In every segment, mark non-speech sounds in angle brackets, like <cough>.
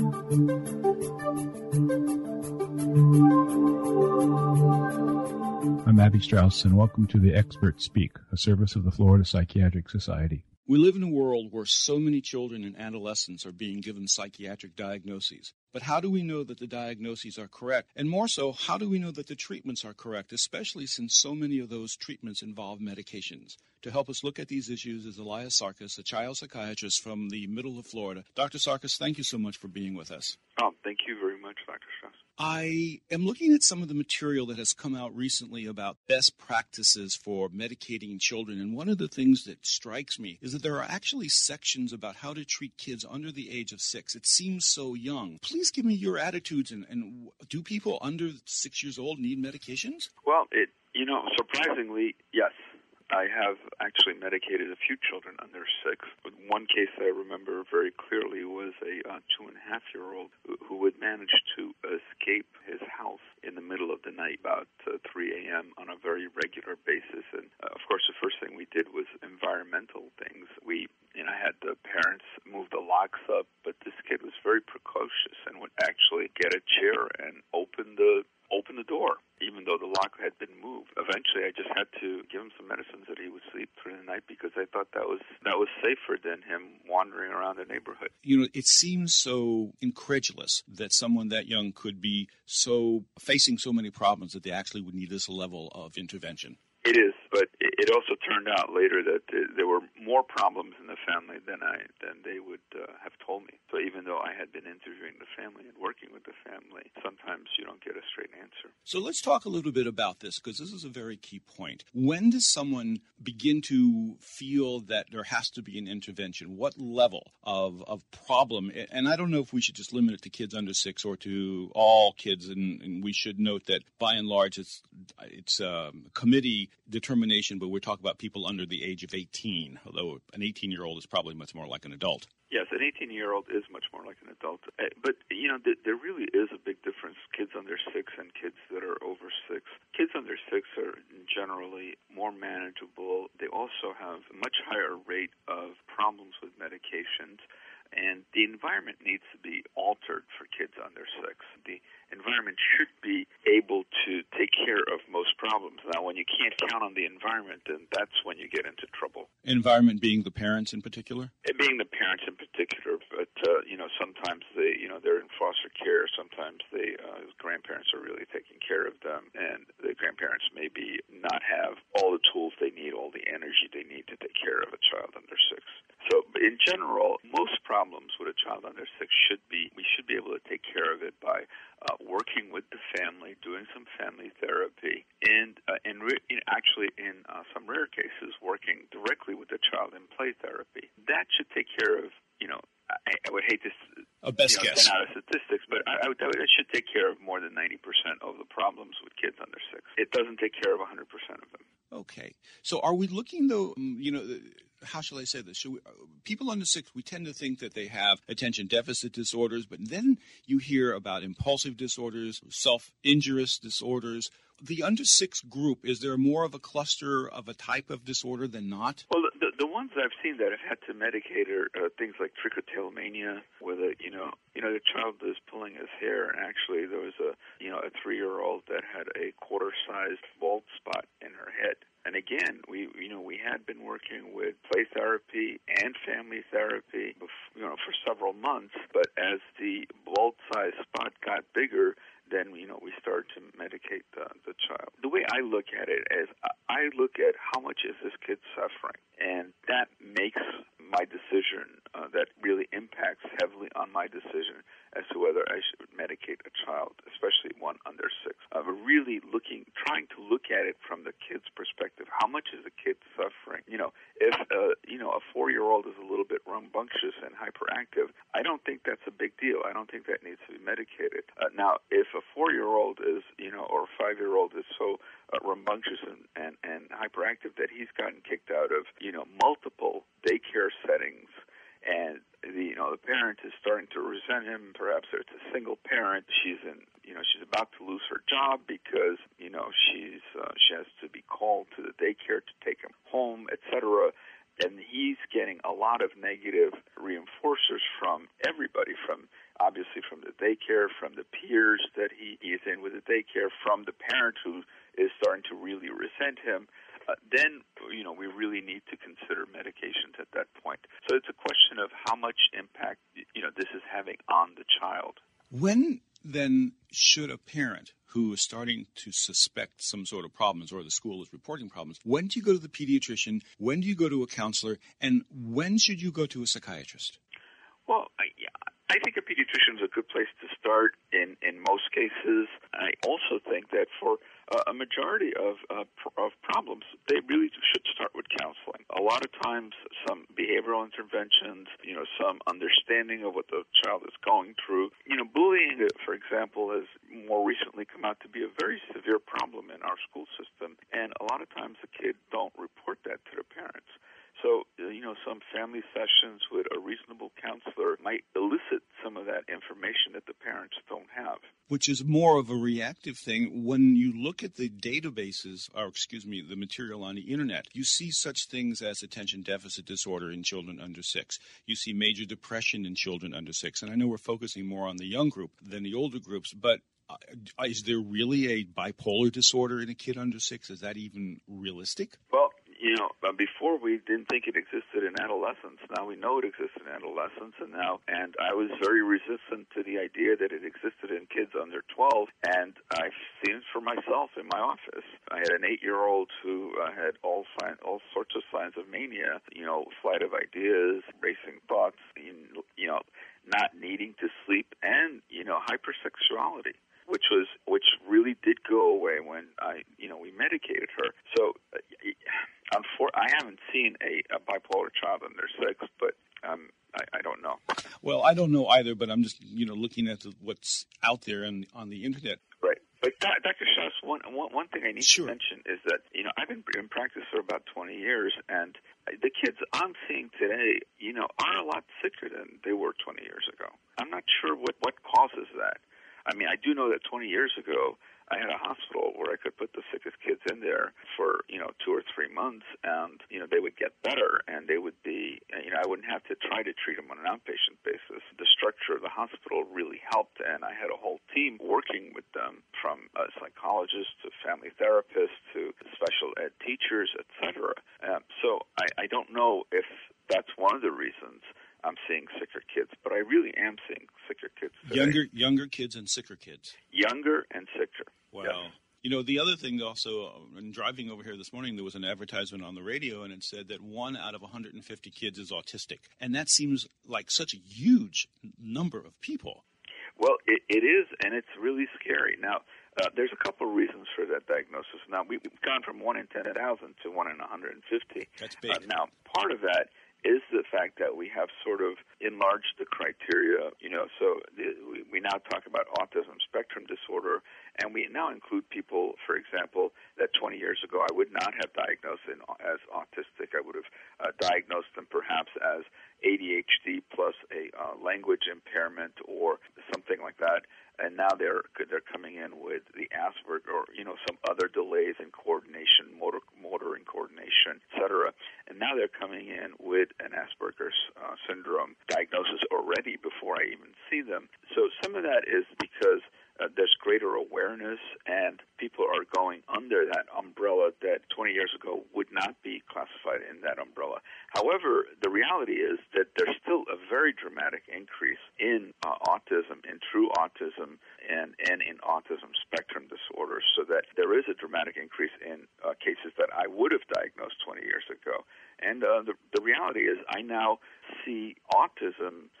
I'm Abby Strauss, and welcome to the Expert Speak, a service of the Florida Psychiatric Society. We live in a world where so many children and adolescents are being given psychiatric diagnoses. But how do we know that the diagnoses are correct? And more so, how do we know that the treatments are correct, especially since so many of those treatments involve medications? To help us look at these issues is Elias Sarkis, a child psychiatrist from the middle of Florida. Dr. Sarkis, thank you so much for being with us. Oh, thank you very much, Dr. Strauss. I am looking at some of the material that has come out recently about best practices for medicating children. And one of the things that strikes me is that there are actually sections about how to treat kids under the age of six. It seems so young. Please give me your attitudes and, and do people under six years old need medications? Well, it you know, surprisingly, yes. I have actually medicated a few children under six. One case I remember very clearly was a uh, two and a half year old who, would manage to escape his house in the middle of the night, about uh, 3 a.m., on a very regular basis. And uh, of course, the first thing we did was environmental things. We, you know, had the parents move the locks up, but this kid was very precocious and would actually get a chair and open the open the door, even though the lock had been moved. Eventually, I just had to give him some medicines that he would sleep through the night because I thought that was that was safer than him wandering around the neighborhood. You know, it seems so incredulous that someone that young could be so facing so many problems that they actually would need this level of intervention. It is, but it also turned out later that there were more problems in the family than I than they would uh, have told me. So even though I had been interviewing the family and working with the family, sometimes you don't get a straight answer. So let's talk a little bit about this because this is a very key point. When does someone begin to feel that there has to be an intervention? What level of of problem? And I don't know if we should just limit it to kids under six or to all kids. And, and we should note that by and large, it's it's a um, committee determination, but we're talking about people under the age of 18, although an 18 year old is probably much more like an adult. Yes, an 18 year old is much more like an adult. Uh, but, you know, th- there really is a big difference kids under six and kids that are over six. Kids under six are generally more manageable. They also have a much higher rate of problems with medications and the environment needs to be altered for kids under six. The environment should be able to take care of most problems. Now, when you can't count on the environment, then that's when you get into trouble. Environment being the parents in particular. It being the parents in particular, but uh, you know sometimes they you know they're in foster care. Sometimes they uh, grandparents are really taking care of them, and the grandparents maybe not have all the tools they need, all the energy they need to take care of a child under six. So, in general, most problems with a child under six should be we should be able to take care of it by uh, working with the family, doing some family therapy, and uh, and re- actually in uh, some rare cases working directly with the child in play therapy. That should take care of you know I, I would hate to a best you know, guess out of statistics, but I, I would, it should take care of more than ninety percent of the problems with kids under six. It doesn't take care of hundred percent of them. Okay, so are we looking though? Um, you know how shall I say this? We, uh, people under six, we tend to think that they have attention deficit disorders, but then you hear about impulsive disorders, self injurious disorders. The under six group, is there more of a cluster of a type of disorder than not? Well, the, the ones that I've seen that have had to medicate are uh, things like trichotillomania, where the you know you know the child is pulling his hair, and actually there was a you know a three year old that had a quarter sized bald spot in her head and again, we you know we had been working with play therapy and family therapy, you know, for several months. But as the blood size spot got bigger, then you know we start to medicate the, the child. The way I look at it is I look at how much is this kid suffering, and that makes my decision. Uh, that really impacts heavily on my decision as to whether I should medicate a child, especially one under six. I'm really looking, trying to look at it from the kid's perspective. How much is the kid suffering? You know, if uh, you know a four-year-old is a little bit rambunctious and hyperactive, I don't think that's a big deal. I don't think that needs to be medicated. Uh, now, if a four-year-old is, you know, or a five-year-old is so uh, rambunctious and, and and hyperactive that he's gotten kicked out of, you know, multiple daycare settings and the you know the parent is starting to resent him. Perhaps it's a single parent. She's in you know she's about to lose her job because you know she's uh, she has to be called to the daycare to take him home, etc. and he's getting a lot of negative reinforcers from everybody, from obviously from the daycare, from the peers that he is in with the daycare, from the parent who is starting to really resent him. Uh, then you know we really need to consider medications at that point. So it's a question of how much impact you know this is having on the child. When then should a parent who is starting to suspect some sort of problems or the school is reporting problems, when do you go to the pediatrician? When do you go to a counselor? And when should you go to a psychiatrist? Well, I, I think a pediatrician is a good place to start in, in most cases. I also think that for a majority of, uh, pr- of problems, they really should start with counseling. A lot of times, some behavioral interventions, you know, some understanding of what the child is going through. You know, bullying, for example, has more recently come out to be a very severe problem in our school system, and a lot of times the kids don't report that to their parents. So, uh, you know, some family sessions with a reasonable counselor might elicit some of that information that the parents don't have. Which is more of a reactive thing. When you look at the databases, or excuse me, the material on the internet, you see such things as attention deficit disorder in children under six. You see major depression in children under six. And I know we're focusing more on the young group than the older groups, but uh, is there really a bipolar disorder in a kid under six? Is that even realistic? Well, you know, before we didn't think it existed in adolescence. Now we know it exists in adolescence, and now, and I was very resistant to the idea that it existed in kids under 12, and I've seen it for myself in my office. I had an eight-year-old who uh, had all sign, all sorts of signs of mania. You know, flight of ideas, racing thoughts. You know, not needing to sleep, and you know, hypersexuality which was which really did go away when I you know we medicated her. So uh, unfor- I haven't seen a, a bipolar child under six, but um, I, I don't know. Well, I don't know either, but I'm just you know looking at the, what's out there on on the internet. Right. But Dr. Strauss, one, one, one thing I need sure. to mention is that you know I've been in practice for about 20 years, and the kids I'm seeing today, you know, are a lot sicker than they were 20 years ago. I'm not sure what what causes that. I mean, I do know that 20 years ago, I had a hospital where I could put the sickest kids in there for, you know, two or three months and, you know, they would get better and they would be, you know, I wouldn't have to try to treat them on an outpatient basis. The structure of the hospital really helped and I had a whole team working with them from a psychologist to family therapists to special ed teachers, etc. Um, so I, I don't know if that's one of the reasons I'm seeing sicker kids, but I really am seeing sicker kids. Today. Younger, younger kids and sicker kids. Younger and sicker. Wow. Yes. You know, the other thing also, uh, in driving over here this morning, there was an advertisement on the radio, and it said that one out of 150 kids is autistic, and that seems like such a huge number of people. Well, it, it is, and it's really scary. Now, uh, there's a couple of reasons for that diagnosis. Now, we've gone from one in 10,000 to one in 150. That's big. Uh, now, part of that is the fact that we have sort of enlarged the criteria. You know, so we now talk about autism spectrum disorder, and we now include people, for example, that 20 years ago I would not have diagnosed as autistic. I would have uh, diagnosed them perhaps as ADHD plus a uh, language impairment or something like that and now they're they're coming in with the Asperger or you know some other delays in coordination, motor motor and coordination, etc. And now they're coming in with an Asperger's uh, syndrome diagnosis already before I even see them. So some of that is because uh, there's greater awareness and people are going under that umbrella that 20 years ago would not be classified in that umbrella. However, the reality is that there's still a very dramatic increase in uh, autism, in true autism, and, and in autism spectrum disorders, so that there is a dramatic increase in uh, cases that I would have diagnosed 20 years ago. And uh, the, the reality is, I now see autism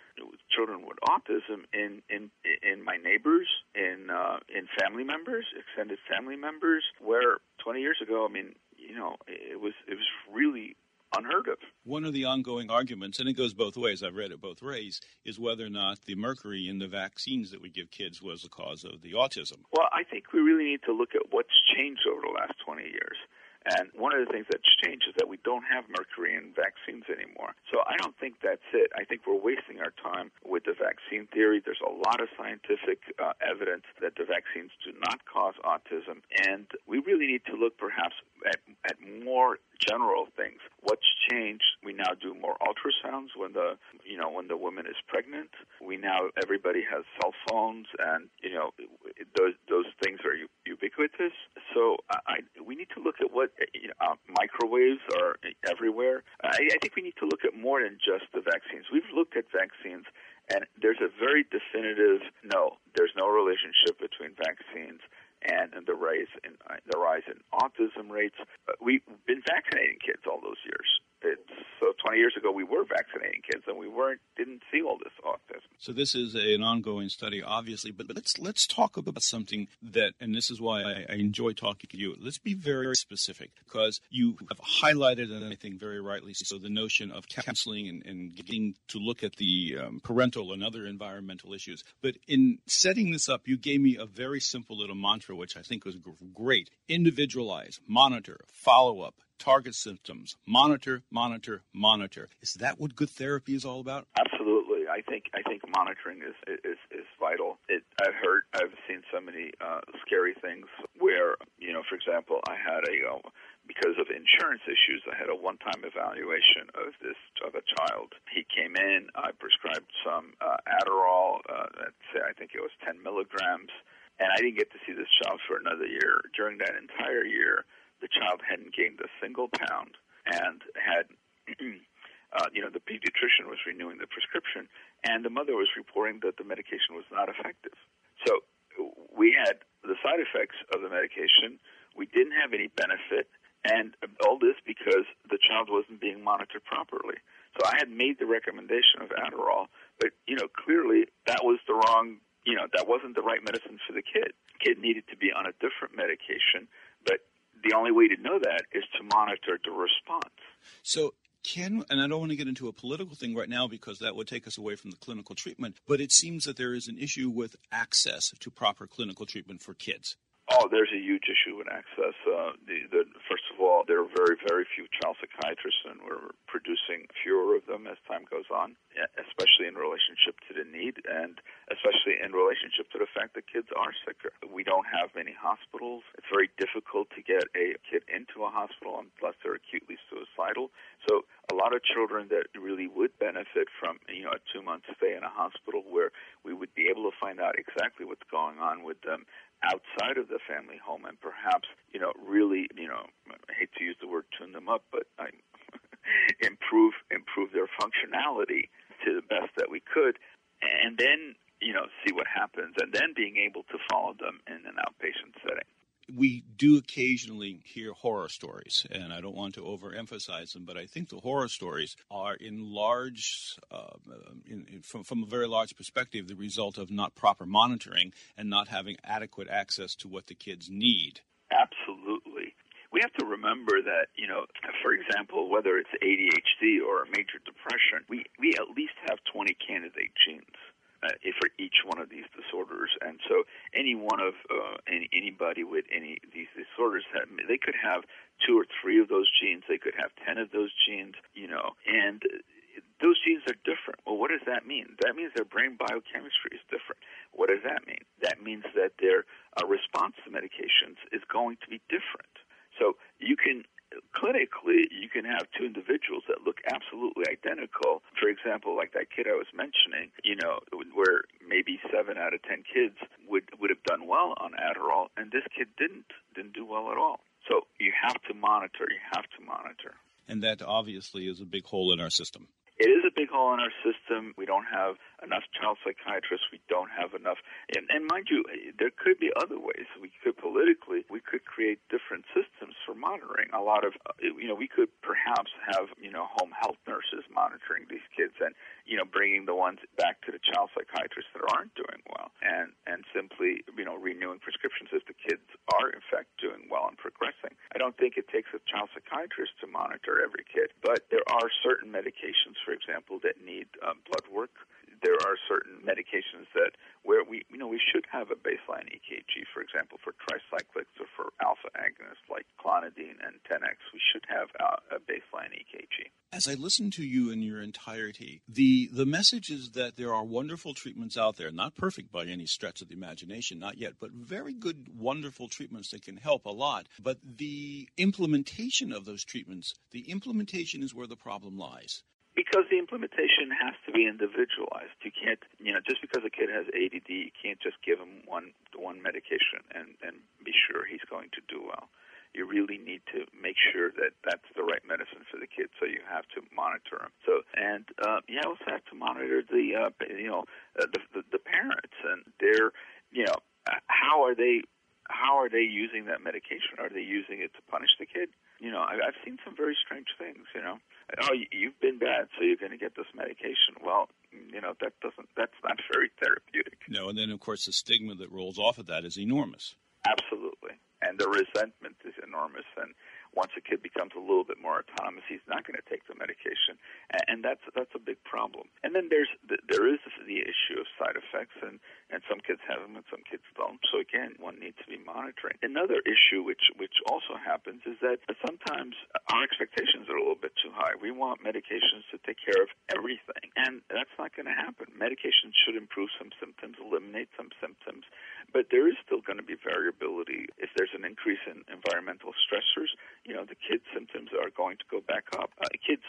children with autism in in in my neighbors, in uh, in family members, extended family members. Where 20 years ago, I mean, you know, it was it was really unheard of. One of the ongoing arguments, and it goes both ways, I've read it both ways, is whether or not the mercury in the vaccines that we give kids was the cause of the autism. Well, I think we really need to look at what's changed over the last 20 years. And one of the things that's changed is that we don't have mercury in vaccines anymore. So I don't think that's it. I think we're wasting our time with the vaccine theory. There's a lot of scientific uh, evidence that the vaccines do not cause autism. And we really need to look perhaps at, at more general things. What's changed? We now do more ultrasounds when the you know when the woman is pregnant. We now everybody has cell phones, and you know those those things are ubiquitous. So I, we need to look at what you know, uh, microwaves are everywhere. I, I think we need to look at more than just the vaccines. We've looked at vaccines and there's a very definitive no. There's no relationship between vaccines and, the rise in uh, the rise in autism rates. Uh, we've been vaccinating kids all those years. So 20 years ago, we were vaccinating kids, and we weren't didn't see all this autism. So this is a, an ongoing study, obviously. But, but let's let's talk about something that, and this is why I, I enjoy talking to you. Let's be very specific because you have highlighted, and I think very rightly so, the notion of counseling and, and getting to look at the um, parental and other environmental issues. But in setting this up, you gave me a very simple little mantra, which I think was great: individualize, monitor, follow up target symptoms, monitor, monitor, monitor. Is that what good therapy is all about? Absolutely. I think I think monitoring is is, is vital. It, I've heard, I've seen so many uh, scary things where, you know, for example, I had a uh, because of insurance issues, I had a one-time evaluation of this of a child. He came in. I prescribed some uh, Adderall. Uh, let's say I think it was 10 milligrams, and I didn't get to see this child for another year. During that entire year, the child hadn't gained a single pound and had, <clears throat> uh, you know, the pediatrician was renewing the prescription, and the mother was reporting that the medication was not effective. So we had the side effects of the medication. We didn't have any benefit, and all this because the child wasn't being monitored properly. So I had made the recommendation of Adderall, but you know, clearly that was the wrong. You know, that wasn't the right medicine for the kid. Kid needed to be on a different medication, but the only way to know that is to monitor the response. So can and I don't want to get into a political thing right now because that would take us away from the clinical treatment, but it seems that there is an issue with access to proper clinical treatment for kids. Oh, there's a huge issue with access. Uh, the, the, first of all, there are very, very few child psychiatrists, and we're producing fewer of them as time goes on, especially in relationship to the need and especially in relationship to the fact that kids are sicker. We don't have many hospitals. It's very difficult to get a kid into a hospital unless they're acutely suicidal. So a lot of children that really would benefit from, you know, a two-month stay in a hospital where we would be able to find out exactly what's going on with them outside of the family home and perhaps, you know, really, you know, I hate to use the word tune them up, but I <laughs> improve improve their functionality to the best that we could and then, you know, see what happens and then being able to follow them in an outpatient setting we do occasionally hear horror stories, and I don't want to overemphasize them, but I think the horror stories are, in large, uh, in, in, from, from a very large perspective, the result of not proper monitoring and not having adequate access to what the kids need. Absolutely. We have to remember that, you know, for example, whether it's ADHD or a major depression, we, we at least have 20 candidate genes uh, for each one of these disorders. And so, any one of uh, any, anybody with any these disorders, they could have two or three of those genes. They could have ten of those genes. You know, and those genes are different. Well, what does that mean? That means their brain biochemistry is different. What does that mean? That means that their uh, response to medications is going to be different. So you can clinically, you can have two individuals that look absolutely identical. For example, like that kid I was mentioning, you know, where maybe seven out of ten kids would would have done well on Adderall, and this kid didn't didn't do well at all. So you have to monitor. You have to monitor. And that obviously is a big hole in our system. It is a big hole in our system. We don't have enough child psychiatrists. We don't have enough. And, and mind you, there could be other ways. We could politically, we could create different systems for monitoring. A lot of, uh, you know, we could perhaps have, you know, home health nurses monitoring these kids and, you know, bringing the ones back to the child psychiatrists that aren't doing well and, and simply, you know, renewing prescriptions if the kids are, in fact, doing well and progressing. I don't think it takes a child psychiatrist to monitor every kid, but there are certain medications, for example, that need um, blood work. there are certain medications that where we you know we should have a baseline EKG, for example, for tricyclics or for alpha agonists like clonidine and Tenex, we should have a, a baseline EKG. As I listen to you in your entirety, the the message is that there are wonderful treatments out there, not perfect by any stretch of the imagination, not yet, but very good, wonderful treatments that can help a lot. But the implementation of those treatments, the implementation is where the problem lies because the implementation has to be individualized. You can't, you know, just because a kid has ADD, you can't just give him one one medication and and be sure he's going to do well. You really need to make sure that that's the right medicine for the kid. So you have to monitor him. So and uh, you also have to monitor the uh, you know uh, the, the the parents and their you know how are they how are they using that medication? Are they using it to punish the kid? You know, I've seen some very strange things. You know, oh, you've been bad, so you're going to get this medication. Well, you know, that doesn't. That's not <laughs> very therapeutic. No, and then of course the stigma that rolls off of that is enormous. Absolutely, and the resentment is enormous, and once a kid becomes a little bit more autonomous, he's not going to take the medication, and that's that's a big problem. And then there's there is the issue of side effects, and and some kids have them and some kids don't. So again, one needs to be monitoring. Another issue which which also happens is that sometimes our expectations are a little bit too high. We want medications to take care of everything, and that's not going to happen. Medications should improve some symptoms, eliminate some symptoms, but there is still going to be variability if there's an increase in environmental stressors you know, the kids' symptoms are going to go back up. Uh, kids,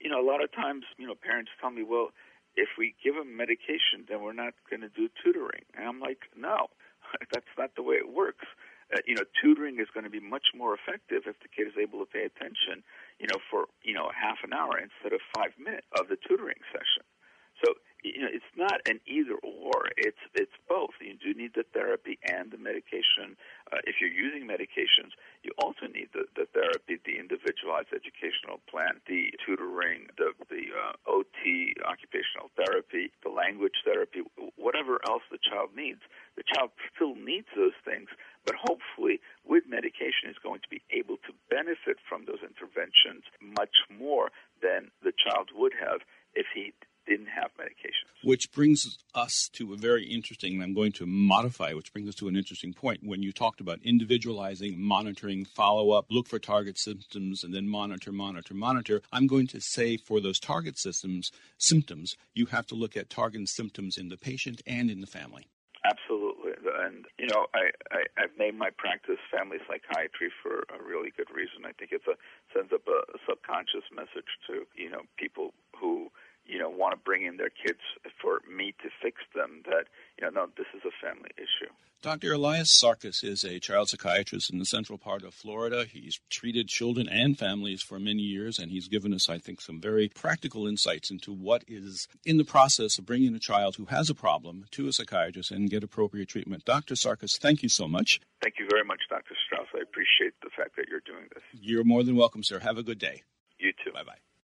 you know, a lot of times, you know, parents tell me, well, if we give them medication, then we're not going to do tutoring. And I'm like, no, <laughs> that's not the way it works. Uh, you know, tutoring is going to be much more effective if the kid is able to pay attention, you know, for, you know, half an hour instead of five minutes of the tutoring session. So you know, it's not an either or. It's it's both. You do need the therapy and the medication. Uh, if you're using medications, you also need the, the therapy, the individualized educational plan, the tutoring, the the uh, OT, occupational therapy, the language therapy, whatever else the child needs. The child still needs those things, but hopefully, with medication, is going to be able to benefit from those interventions much more than the child would have if he didn't have medications. Which brings us to a very interesting, and I'm going to modify, which brings us to an interesting point. When you talked about individualizing, monitoring, follow up, look for target symptoms, and then monitor, monitor, monitor, I'm going to say for those target systems, symptoms, you have to look at target symptoms in the patient and in the family. Absolutely, and you know, I, I I've named my practice family psychiatry for a really good reason. I think it's a sends up a, subconscious message to you know people who you know, want to bring in their kids to fix them, that, you know, no, this is a family issue. Dr. Elias Sarkis is a child psychiatrist in the central part of Florida. He's treated children and families for many years, and he's given us, I think, some very practical insights into what is in the process of bringing a child who has a problem to a psychiatrist and get appropriate treatment. Dr. Sarkis, thank you so much. Thank you very much, Dr. Strauss. I appreciate the fact that you're doing this. You're more than welcome, sir. Have a good day. You too. Bye bye.